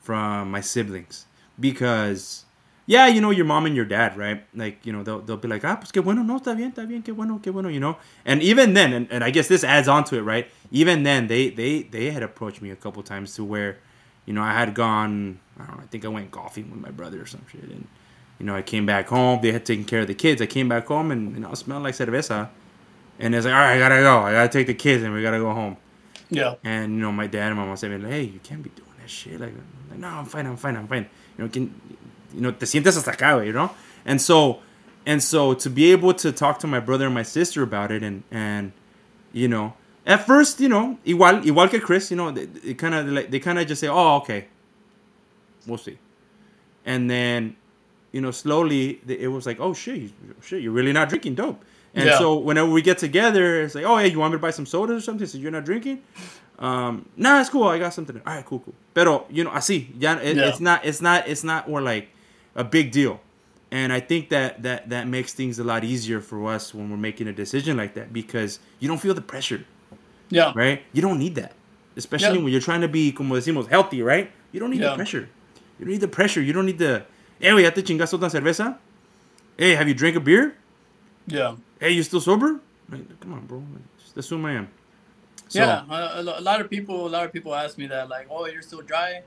from my siblings. Because yeah, you know your mom and your dad, right? Like you know they'll they'll be like ah pues qué bueno no está bien está bien qué bueno qué bueno you know? And even then and, and I guess this adds on to it right? Even then they they they had approached me a couple times to where you know I had gone I don't know I think I went golfing with my brother or some shit and you know I came back home they had taken care of the kids I came back home and you know I smelled like cerveza and it's like all right I gotta go I gotta take the kids and we gotta go home Yeah. and you know, my dad and my mom said, like, "Hey, you can't be doing that shit." Like, like, no, I'm fine, I'm fine, I'm fine. You know, can, you know, te sientes hasta acá, you know. And so, and so to be able to talk to my brother and my sister about it, and and you know, at first, you know, igual igual que Chris, you know, they, they kind of like they kind of just say, "Oh, okay, we'll see," and then, you know, slowly it was like, "Oh shit, shit, you're really not drinking dope." And Yeah. so whenever we get together, it's like, "Oh, hey, you want me to buy some sodas or something?" So you're not drinking. Um, nah, it's cool. I got something. All right, cool, cool. Pero you know, así, ya, it, Yeah. it's not, it's not, it's not more like a big deal. And I think that that that makes things a lot easier for us when we're making a decision like that because you don't feel the pressure, Yeah. right? You don't need that, especially Yeah. when you're trying to be, como decimos, healthy, right? You don't need the pressure. You don't need the pressure. You don't need the, hey, güey, ya te chingaste otra cerveza. Hey, have you drank a beer? Yeah. Hey, you still sober? Like, come on, bro. Just assume I am. So, yeah, a, a lot of people, a lot of people ask me that, like, "Oh, you're still dry,"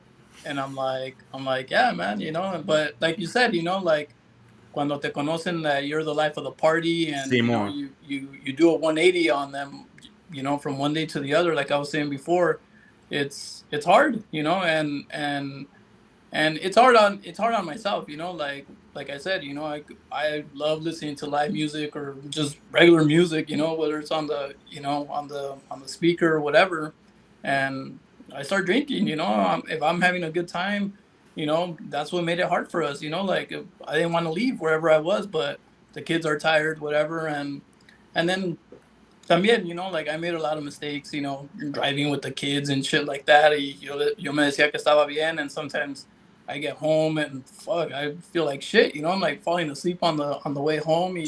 and I'm like, I'm like, yeah, man, you know. But like you said, you know, like, cuando te conocen that you're the life of the party, and you, know, you you you do a 180 on them, you know, from one day to the other. Like I was saying before, it's it's hard, you know, and and and it's hard on it's hard on myself, you know, like like I said, you know, I I love listening to live music or just regular music, you know, whether it's on the you know on the on the speaker or whatever, and I start drinking, you know, um, if I'm having a good time, you know, that's what made it hard for us, you know, like I didn't want to leave wherever I was, but the kids are tired, whatever, and and then también, you know, like I made a lot of mistakes, you know, driving with the kids and shit like that. Y yo, yo me decía que estaba bien, and sometimes I get home and fuck, I feel like shit, you know, I'm like falling asleep on the on the way home. Y,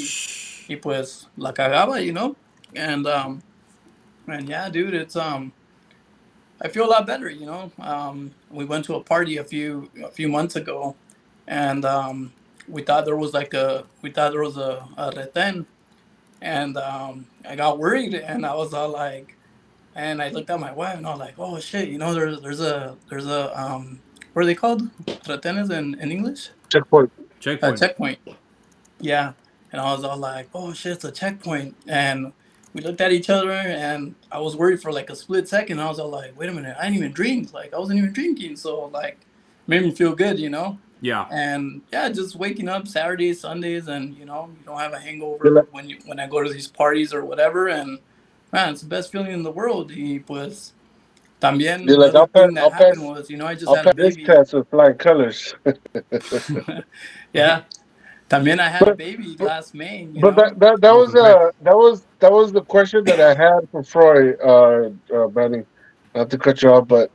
y pues la cagaba, you know, and um, and yeah, dude, it's um, I feel a lot better, you know. Um, we went to a party a few a few months ago, and um, we thought there was like a we thought there was a, a reten, and um, I got worried, and I was all like, and I looked at my wife, and I was like, oh shit, you know, there's there's a there's a um, what are they called? Retenes in in English? Checkpoint. a checkpoint. checkpoint. Yeah. And I was all like, oh shit, it's a checkpoint. And we looked at each other and I was worried for like a split second. I was all like, wait a minute, I didn't even drink. Like I wasn't even drinking. So like made me feel good, you know? yeah. And yeah, just waking up Saturdays, Sundays and you know, you don't have a hangover Yeah. when you when I go to these parties or whatever and man, it's the best feeling in the world. Y pues también You're like, the I'll other thing pass- I'll happened pass- was, you know, I just I'll had a pass this baby. test with flying colors. yeah. También I had a But- baby last May. You But know? that, that that was uh that was that was the question that I had for Freud, uh, uh Brandon. Not to cut you off, but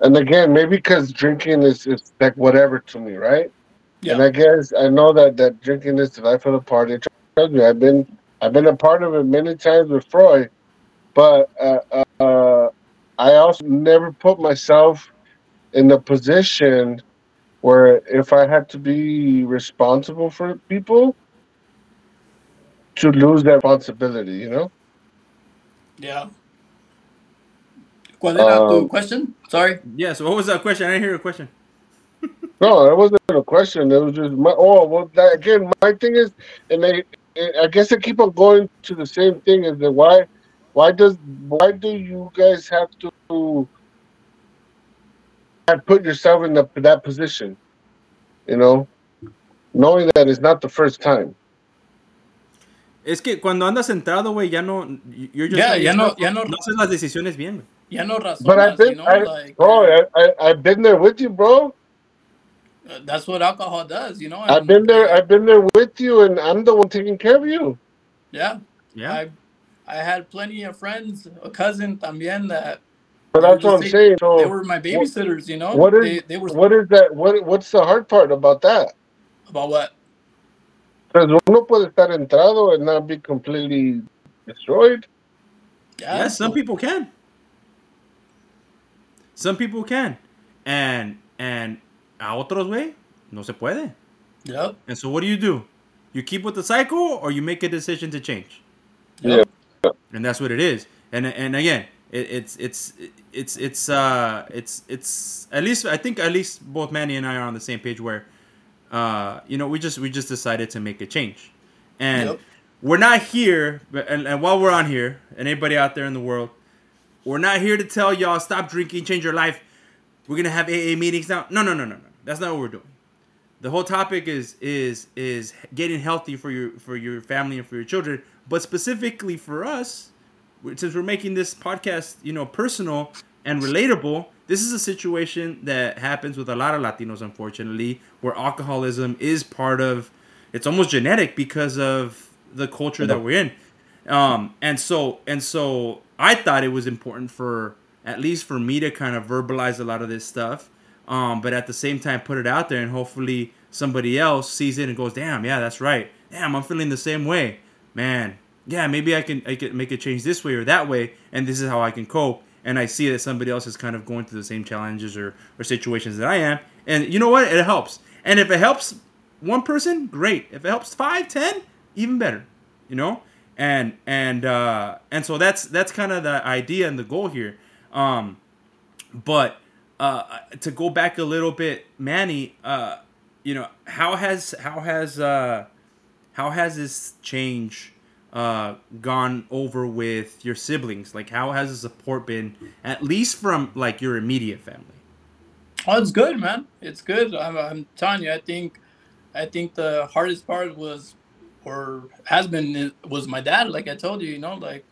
and again, maybe because drinking is, is like whatever to me, right? And Yeah. I guess I know that that drinking is the life of the party. Trust me, I've been I've been a part of it many times with Freud, but uh, uh, I also never put myself in the position where if I had to be responsible for people, to lose that responsibility. You know? Yeah. ¿Cuál era tu Um, question? Sorry. Yes, what was that question? I didn't hear your question. No, that wasn't a question. It was just my. Oh, well, that, again, my thing is, and I, I guess I keep on going to the same thing. Is that why, why does, why do you guys have to have put yourself in the, that position? You know, knowing that it's not the first time. Es que cuando andas centrado, güey, ya no. You're just. Yeah, ya no- ya no- No haces las decisiones bien, güey. Ya no razonas, But I've been, you know, I, like bro, I, I, I've been there with you, bro. uh, that's what alcohol does, you know. I've been there. I've been there with you, and I'm the one taking care of you. yeah, Yeah. I I had plenty of friends, a cousin también that But that's what I'm just saying. So they were my babysitters, you know. what is they they were what is that? What what's the hard part about that? about what? Because uno puede estar entrado and not be completely destroyed. Yeah, Yes, some people can. Some people can, and and a otros way no se puede. Yep. And so what do you do? You keep with the cycle, or you make a decision to change. Yeah. And that's what it is. And and again, it, it's it's it's it's uh it's it's at least I think at least both Manny and I are on the same page where, uh, you know, we just we just decided to make a change, and Yep. we're not here. but- And, and while we're on here, and anybody out there in the world, we're not here to tell y'all stop drinking, change your life. We're gonna have AA meetings now. No, no, no, no, no. That's not what we're doing. The whole topic is is is getting healthy for your for your family and for your children, but specifically for us, since we're making this podcast, you know, personal and relatable. This is a situation that happens with a lot of Latinos, unfortunately, where alcoholism is part of. It's almost genetic because of the culture that we're in, um, and so and so. I thought it was important for at least for me to kind of verbalize a lot of this stuff, um, but at the same time put it out there, and hopefully somebody else sees it and goes, "Damn, yeah, that's right. Damn, I'm feeling the same way, man." yeah, maybe I can I can make a change this way or that way, and this is how I can cope. And I see that somebody else is kind of going through the same challenges or, or situations that I am, and you know what? It helps. And if it helps one person, great. If it helps five, ten, even better. You know, and and uh, and so that's that's kind of the idea and the goal here. Um, but uh, to go back a little bit, Manny, uh, you know, how has how has uh, how has this change uh, gone over with your siblings? Like, how has the support been, at least from like your immediate family? Oh, it's good, man. It's good. I'm, I'm telling you. I think, I think the hardest part was, or has been, was my dad. Like I told you, you know, like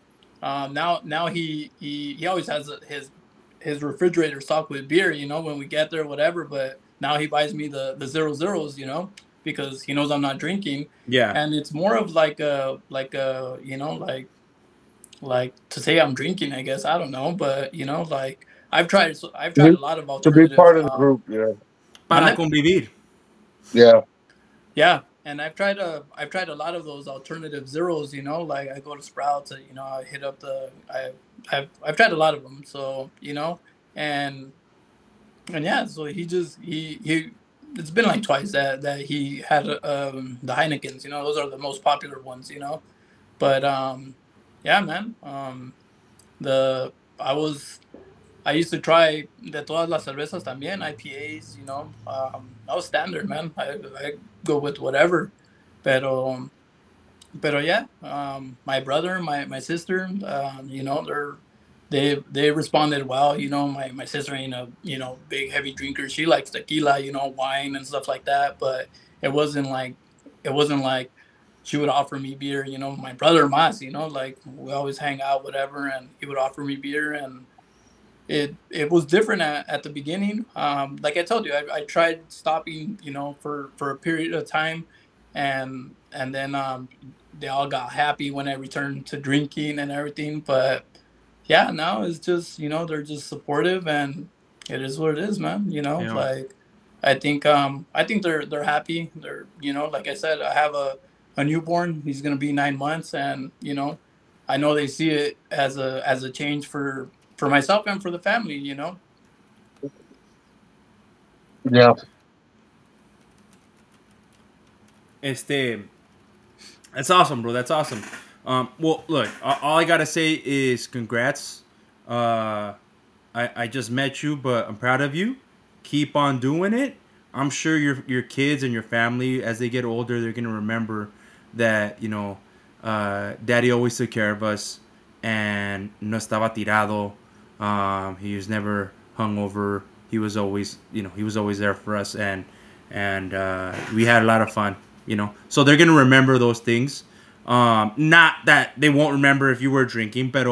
um, now, now he he he always has his his refrigerator stocked with beer. You know, when we get there, whatever. But now he buys me the the zero zeros. You know, because he knows I'm not drinking. Yeah, and it's more of like a like a you know like like to say I'm drinking I guess I don't know but you know like I've tried so I've tried a lot of To be part of the um, group, yeah. para convivir. Yeah. yeah and I've tried a I've tried a lot of those alternative zeros you know like I go to Sprouts uh, you know I hit up the I I've I've tried a lot of them so you know and and yeah so he just he he it's been like twice that that he had um the Heinekens you know those are the most popular ones you know. But um yeah man um the I was I used to try de todas las cervezas también IPAs you know um I was standard man. I, I go with whatever. Pero pero yeah um my brother my my sister um you know they're they they responded well you know. My my sister ain't a you know big heavy drinker. She likes tequila you know wine and stuff like that but it wasn't like it wasn't like she would offer me beer you know. My brother mas you know like we always hang out whatever and he would offer me beer and it it was different at, at the beginning. Um like i told you I, I tried stopping you know for for a period of time and and then um they all got happy when i returned to drinking and everything. But yeah now it's just you know they're just supportive and it is what it is man you know? Yeah. like i think um i think they're they're happy. They're you know like i said i have a a newborn. He's gonna be nine months and you know i know they see it as a as a change for for myself and for the family you know Yeah. Este, that's awesome, bro. That's awesome. Um, well, look, all I gotta say is congrats. Uh, I I just met you, but I'm proud of you. Keep on doing it. I'm sure your your kids and your family, as they get older, they're gonna remember that you know, uh, Daddy always took care of us, and no estaba tirado. Um, he was never hungover. He was always, you know, he was always there for us, and and uh, we had a lot of fun, you know. So they're gonna remember those things. Um, not that they won't remember if you were drinking, but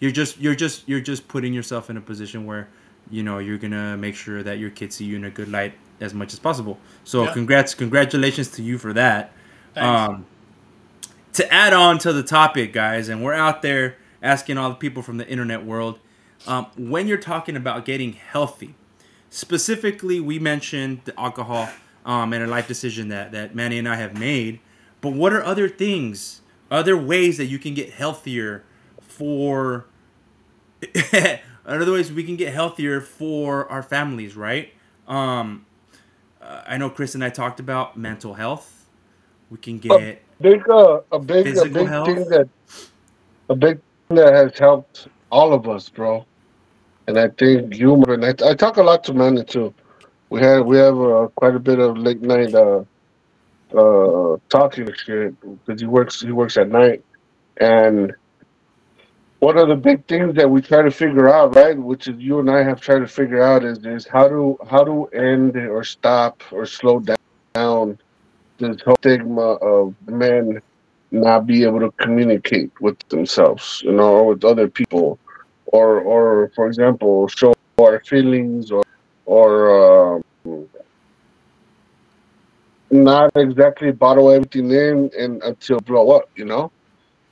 you're just you're just you're just putting yourself in a position where you know you're gonna make sure that your kids see you in a good light as much as possible. So Yeah. congrats, congratulations to you for that. Um, to add on to the topic, guys, and we're out there asking all the people from the internet world, um, when you're talking about getting healthy, specifically, we mentioned the alcohol um, and a life decision that that Manny and I have made. But what are other things, other ways that you can get healthier for other ways we can get healthier for our families, right? Um, uh, I know Chris and I talked about mental health. We can get a big uh, a big a big health. thing that a big thing that has helped all of us, bro. And I think humor and I, I talk a lot to Manny too. We have we have uh, quite a bit of late night uh, uh, talking shit because he works he works at night, and one of the big things that we try to figure out, right, which is you and I have tried to figure out, is is how to how to end or stop or slow down this whole stigma of men not be able to communicate with themselves, you know, or with other people, or or for example, show our feelings or or um, not exactly bottle everything in and until blow up, you know.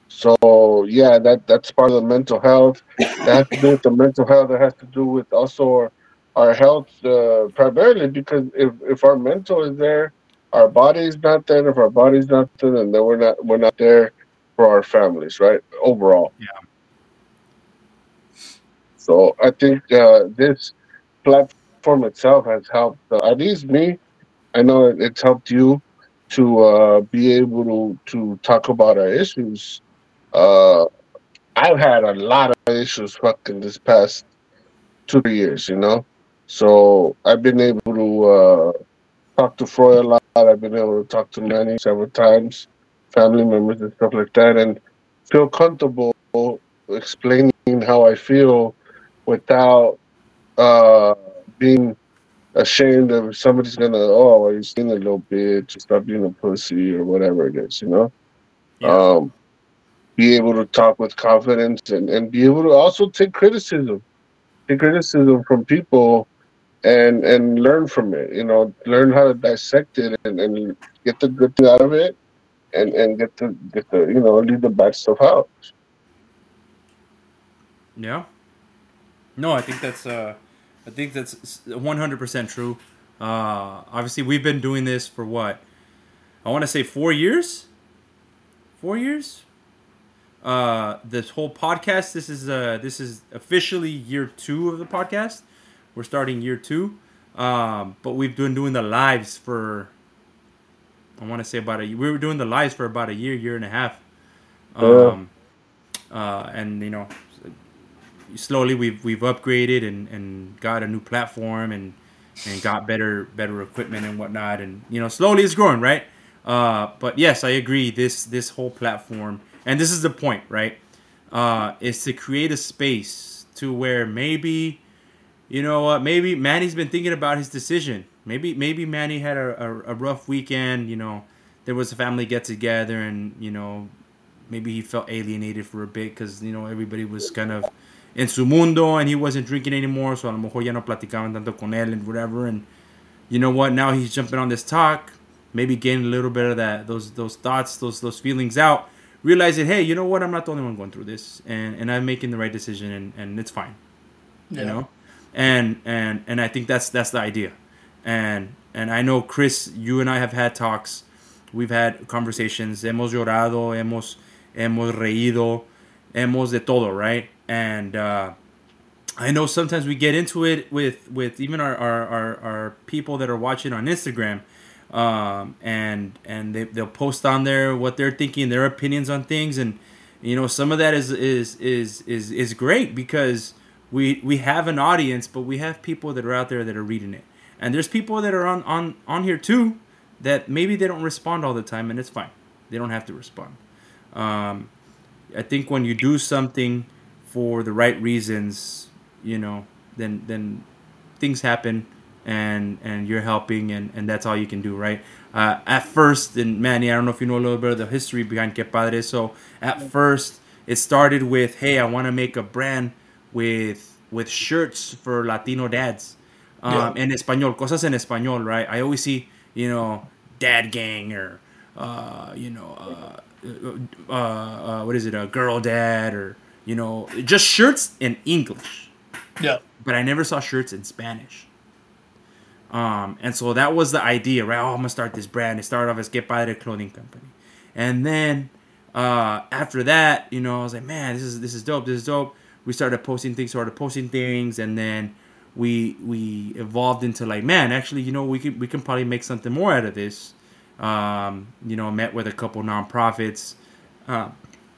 So yeah, that that's part of the mental health. That has to do with the mental health. That has to do with also our, our health uh, primarily because if if our mental is there, our body is not there. If our body's not there, then we're not we're not there for our families, right? Overall. Yeah. So I think uh, this platform itself has helped uh, at least me. I know it, it's helped you to uh, be able to to talk about our issues. Uh, I've had a lot of issues fucking this past two years, you know. So I've been able to uh, talk to Freud a lot. I've been able to talk to Manny several times, family members and stuff like that, and feel comfortable explaining how I feel without uh, being ashamed of somebody's gonna oh you're being a little bitch, stop being a pussy or whatever it is, you know. Yeah. Um, be able to talk with confidence and, and be able to also take criticism, take criticism from people and and learn from it. You know, learn how to dissect it and, and get the good thing out of it, and and get the get the you know leave the bad stuff out. Yeah. No, I think that's uh, I think that's one hundred percent true. Uh, obviously, we've been doing this for what? I want to say four years. Four years. Uh, this whole podcast. This is uh, this is officially year two of the podcast. We're starting year two, um, but we've been doing the lives for. I want to say about a. We were doing the lives for about a year, year and a half. Um, uh, and you know, slowly we've we've upgraded and, and got a new platform and and got better better equipment and whatnot. And you know slowly it's growing right? Uh, but yes I agree. This this whole platform and this is the point right? Uh, is to create a space to where maybe you know what maybe Manny's been thinking about his decision. Maybe maybe Manny had a, a, a rough weekend you know there was a family get together and you know maybe he felt alienated for a bit because you know everybody was kind of en su mundo and he wasn't drinking anymore, so a lo mejor ya no platicaban tanto con él and whatever. And you know what? Now he's jumping on this talk, maybe getting a little bit of that those those thoughts, those those feelings out. Realizing, hey, you know what? I'm not the only one going through this, and and I'm making the right decision, and and it's fine. You know, and and and I think that's that's the idea. And and I know Chris, you and I have had talks. We've had conversations. Hemos llorado, hemos hemos reído, hemos de todo, right? And uh, I know sometimes we get into it with with even our our, our, our people that are watching on Instagram, um, and and they they'll post on there what they're thinking, their opinions on things, and you know some of that is is is is is great because we we have an audience, but we have people that are out there that are reading it, and there's people that are on on on here too that maybe they don't respond all the time, and it's fine. They don't have to respond. Um, I think when you do something for the right reasons, you know, then then things happen and and you're helping and and that's all you can do, right? Uh, at first, and Manny, I don't know if you know a little bit of the history behind Que Padre. So at first, it started with, hey, I want to make a brand with with shirts for Latino dads, um, Yeah. en español, cosas en español, right? I always see, you know, dad gang or uh, you know, uh, uh, uh, what is it, a girl dad or you know, just shirts in English Yeah. but I never saw shirts in Spanish. Um, and so that was the idea, right? Oh, I'm gonna start this brand. It started off as Que Padre Clothing Company, and then uh, after that, you know, I was like, man, this is this is dope. This is dope. we started posting things, started posting things, and then we we evolved into like, man, actually, you know, we can we can probably make something more out of this. Um, you know, met with a couple nonprofits, uh,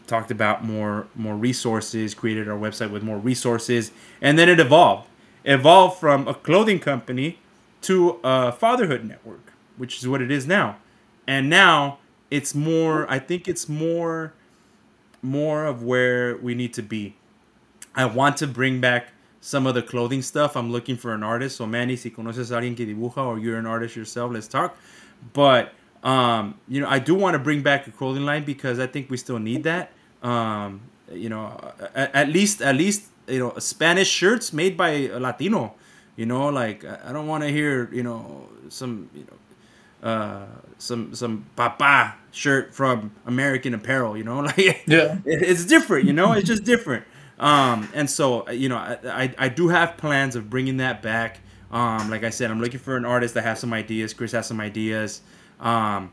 talked about more more resources, created our website with more resources, and then it evolved. Evolved from a clothing company to a fatherhood network, which is what it is now. And now it's more. I think it's more more of where we need to be. I want to bring back some of the clothing stuff. I'm looking for an artist. So Manny, si conoces a alguien que dibuja or you're an artist yourself, let's talk. But um, you know, I do want to bring back a clothing line because I think we still need that. Um, you know, at, at least at least you know Spanish shirts made by a Latino. You know, like I don't want to hear you know some you know uh, some some papa shirt from American Apparel. You know, like Yeah. it, it's different. You know, it's just different. Um, and so you know, I, I I do have plans of bringing that back. Um, like I said, I'm looking for an artist that has some ideas. Chris has some ideas. Um,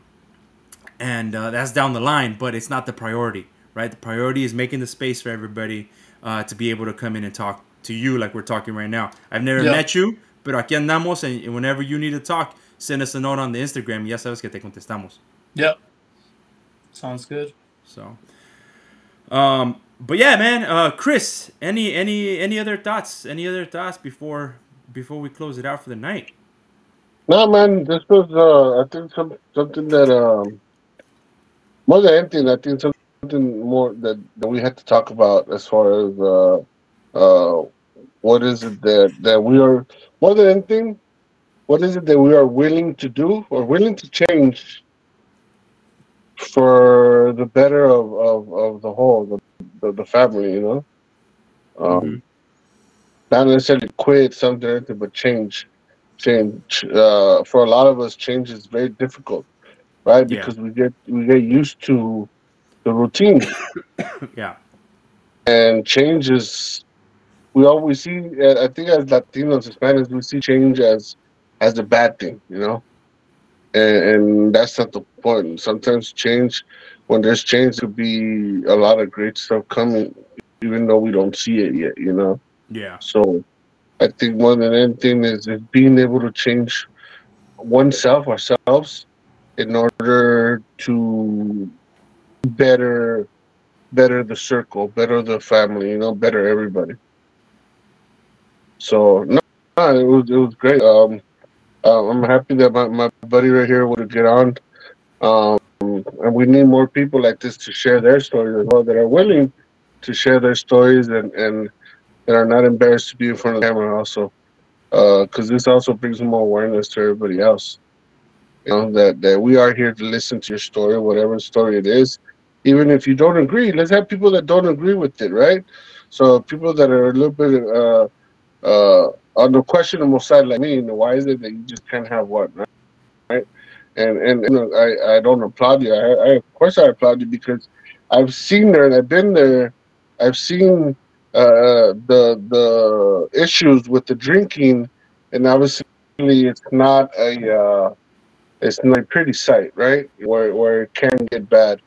and uh, that's down the line, but it's not the priority, right? The priority is making the space for everybody uh, to be able to come in and talk to you like we're talking right now. I've never Yeah. met you, pero aquí andamos, and whenever you need to talk, send us a note on the Instagram. Ya sabes que te contestamos. Yep. Sounds good. So, um, but yeah, man, uh, Chris, any any any other thoughts? Any other thoughts before before we close it out for the night? No, man, this was uh, I think some something that um, more than anything, I think something more that, that we had to talk about as far as uh, uh, what is it that that we are more than anything, what is it that we are willing to do or willing to change for the better of, of, of the whole the, the, the family, you know. Um, Mhm. Not necessarily quit something, but change change uh, for a lot of us change is very difficult right Yeah. because we get we get used to the routine. Yeah, and change is we always see uh, i think as latinos hispanics we see change as as a bad thing you know? And, and that's not the point. Sometimes change when there's change could be a lot of great stuff coming even though we don't see it yet you know? Yeah, So I think more than anything is, is being able to change oneself, ourselves, in order to better better the circle, better the family, you know, better everybody. So no, no, it was it was great. Um, uh, I'm happy that my, my buddy right here would get on. Um, and we need more people like this to share their stories as well that are willing to share their stories and and that are not embarrassed to be in front of the camera also because this also brings more awareness to everybody else you know that that we are here to listen to your story whatever story it is even if you don't agree let's have people that don't agree with it right? So people that are a little bit uh uh on the questionable side like me you know why is it that you just can't have one right, and and you i i don't applaud you. I, I of course i applaud you because i've seen there and i've been there. I've seen uh, the the issues with the drinking, and obviously it's not a uh, it's not a pretty sight, right? Where where it can get bad,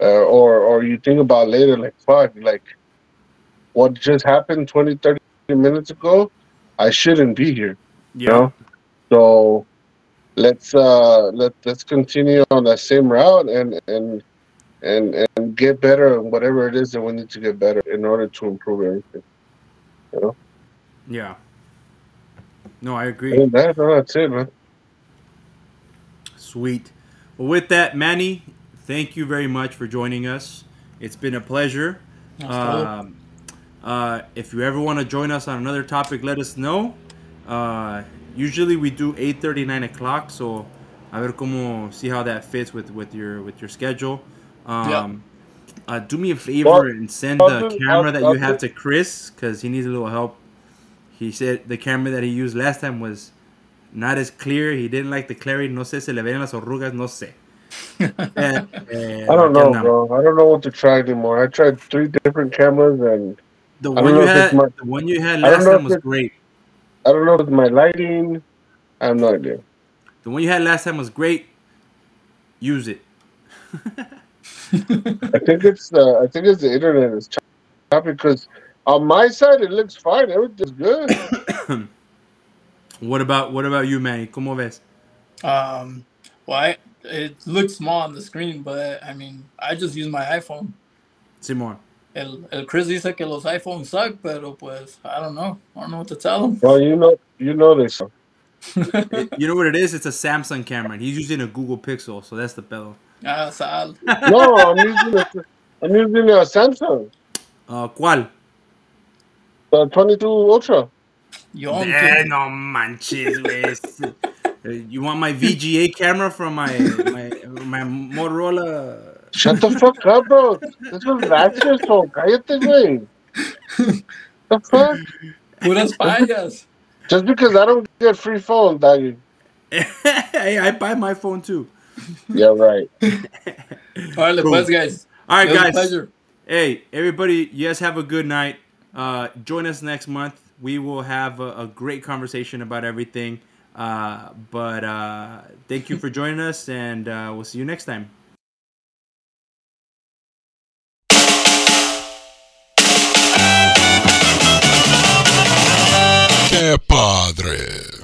uh, or or you think about later, like fuck, like what just happened 20, 30 minutes ago, I shouldn't be here, you know. So let's uh let let's continue on that same route and and and and get better on whatever it is that we need to get better in order to improve everything. you know yeah. No, I agree. And that, no, that's it, man. Sweet. Well, with that, Manny, thank you very much for joining us. It's been a pleasure. Um, uh, if you ever want to join us on another topic, let us know. Uh, usually we do 8:30, 9 o'clock. So, a ver cómo see how that fits with with your with your schedule. Um, uh, do me a favor Well, and send the camera that you have to Chris because he needs a little help. He said the camera that he used last time was not as clear. He didn't like the clarity. No sé, se le ven las arrugas. No sé. Eh, eh, I don't know, andamos. bro. I don't know what to try anymore. I tried three different cameras, and The one you know if it's had, my- the one you had last time was it's- great. I don't know if it's my lighting. I have no idea. The one you had last time was great. Use it. I think it's uh, I think it's the internet is choppy because on my side, it looks fine. Everything's good. What about what about you, Manny? ¿Cómo ves? Um, well, I, it looks small on the screen, but I mean, I just use my iPhone. Simón. El, el Chris dice que los iPhones suck, pero pues I don't know. I don't know what to tell him. well, you know, you know this. You know what it is? It's a Samsung camera. and He's using a Google Pixel, so that's the pedo. ah, sal. No, I'm using a, I'm using a Samsung, Uh, ¿Cuál? the 22 Ultra. Yo, I'm Eh, kidding. no manches, güey. Uh, You want my VGA camera from my my, my Motorola? Shut the fuck up, bro. This was last year's phone. Cállate, güey. The fuck? puras fallas. Just because I don't get free phone, dog. hey, I buy my phone too. Yeah, right. Alright, Cool. pues, guys. All right, It was a guys. pleasure. Hey, everybody, you guys have a good night. Uh, join us next month. We will have a, a great conversation about everything. Uh, but uh, thank you for joining us, and uh, we'll see you next time. ¡Qué padre!